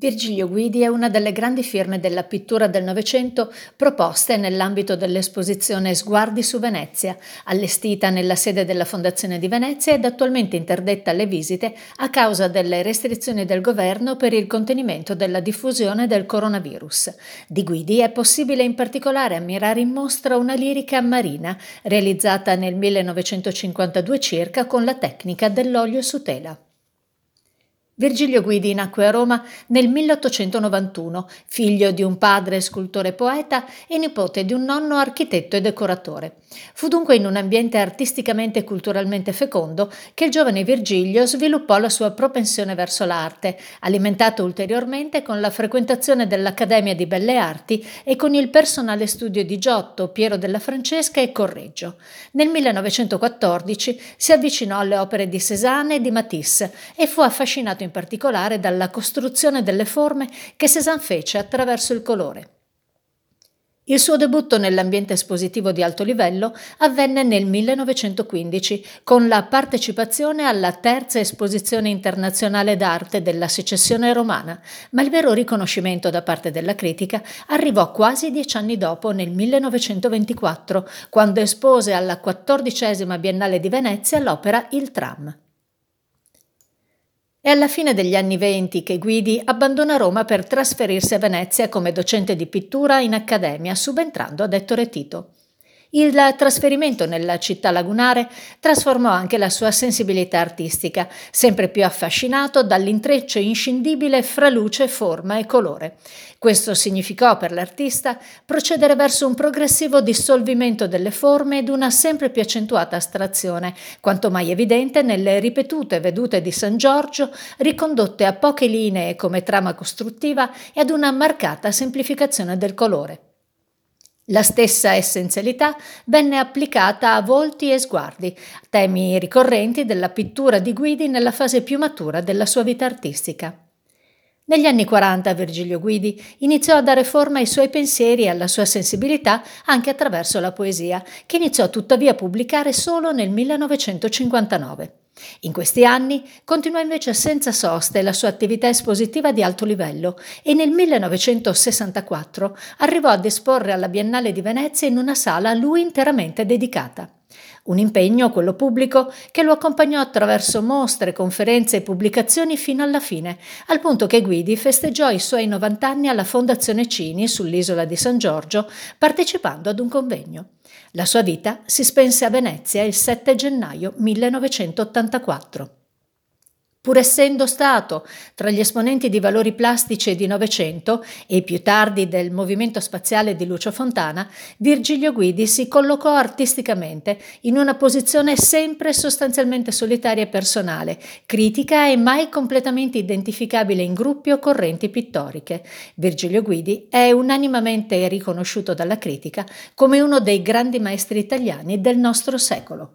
Virgilio Guidi è una delle grandi firme della pittura del Novecento proposte nell'ambito dell'esposizione Sguardi su Venezia, allestita nella sede della Fondazione di Venezia ed attualmente interdetta alle visite a causa delle restrizioni del governo per il contenimento della diffusione del coronavirus. Di Guidi è possibile in particolare ammirare in mostra una lirica marina realizzata nel 1952 circa con la tecnica dell'olio su tela. Virgilio Guidi nacque a Roma nel 1891, figlio di un padre scultore poeta e nipote di un nonno architetto e decoratore. Fu dunque in un ambiente artisticamente e culturalmente fecondo che il giovane Virgilio sviluppò la sua propensione verso l'arte, alimentato ulteriormente con la frequentazione dell'Accademia di Belle Arti e con il personale studio di Giotto, Piero della Francesca e Correggio. Nel 1914 si avvicinò alle opere di Cézanne e di Matisse e fu affascinato in particolare dalla costruzione delle forme che Cézanne fece attraverso il colore. Il suo debutto nell'ambiente espositivo di alto livello avvenne nel 1915 con la partecipazione alla terza esposizione internazionale d'arte della secessione romana, ma il vero riconoscimento da parte della critica arrivò quasi dieci anni dopo, nel 1924, quando espose alla quattordicesima Biennale di Venezia l'opera Il tram. È alla fine degli anni venti che Guidi abbandona Roma per trasferirsi a Venezia come docente di pittura in accademia, subentrando ad Ettore Tito. Il trasferimento nella città lagunare trasformò anche la sua sensibilità artistica, sempre più affascinato dall'intreccio inscindibile fra luce, forma e colore. Questo significò per l'artista procedere verso un progressivo dissolvimento delle forme ed una sempre più accentuata astrazione, quanto mai evidente nelle ripetute vedute di San Giorgio, ricondotte a poche linee come trama costruttiva e ad una marcata semplificazione del colore. La stessa essenzialità venne applicata a volti e sguardi, temi ricorrenti della pittura di Guidi nella fase più matura della sua vita artistica. Negli anni 40 Virgilio Guidi iniziò a dare forma ai suoi pensieri e alla sua sensibilità anche attraverso la poesia, che iniziò tuttavia a pubblicare solo nel 1959. In questi anni continuò invece senza soste la sua attività espositiva di alto livello e nel 1964 arrivò ad esporre alla Biennale di Venezia in una sala a lui interamente dedicata. Un impegno, quello pubblico, che lo accompagnò attraverso mostre, conferenze e pubblicazioni fino alla fine, al punto che Guidi festeggiò i suoi 90 anni alla Fondazione Cini sull'isola di San Giorgio, partecipando ad un convegno. La sua vita si spense a Venezia il 7 gennaio 1984. Pur essendo stato tra gli esponenti di valori plastici di Novecento e più tardi del movimento spaziale di Lucio Fontana, Virgilio Guidi si collocò artisticamente in una posizione sempre sostanzialmente solitaria e personale, critica e mai completamente identificabile in gruppi o correnti pittoriche. Virgilio Guidi è unanimamente riconosciuto dalla critica come uno dei grandi maestri italiani del nostro secolo.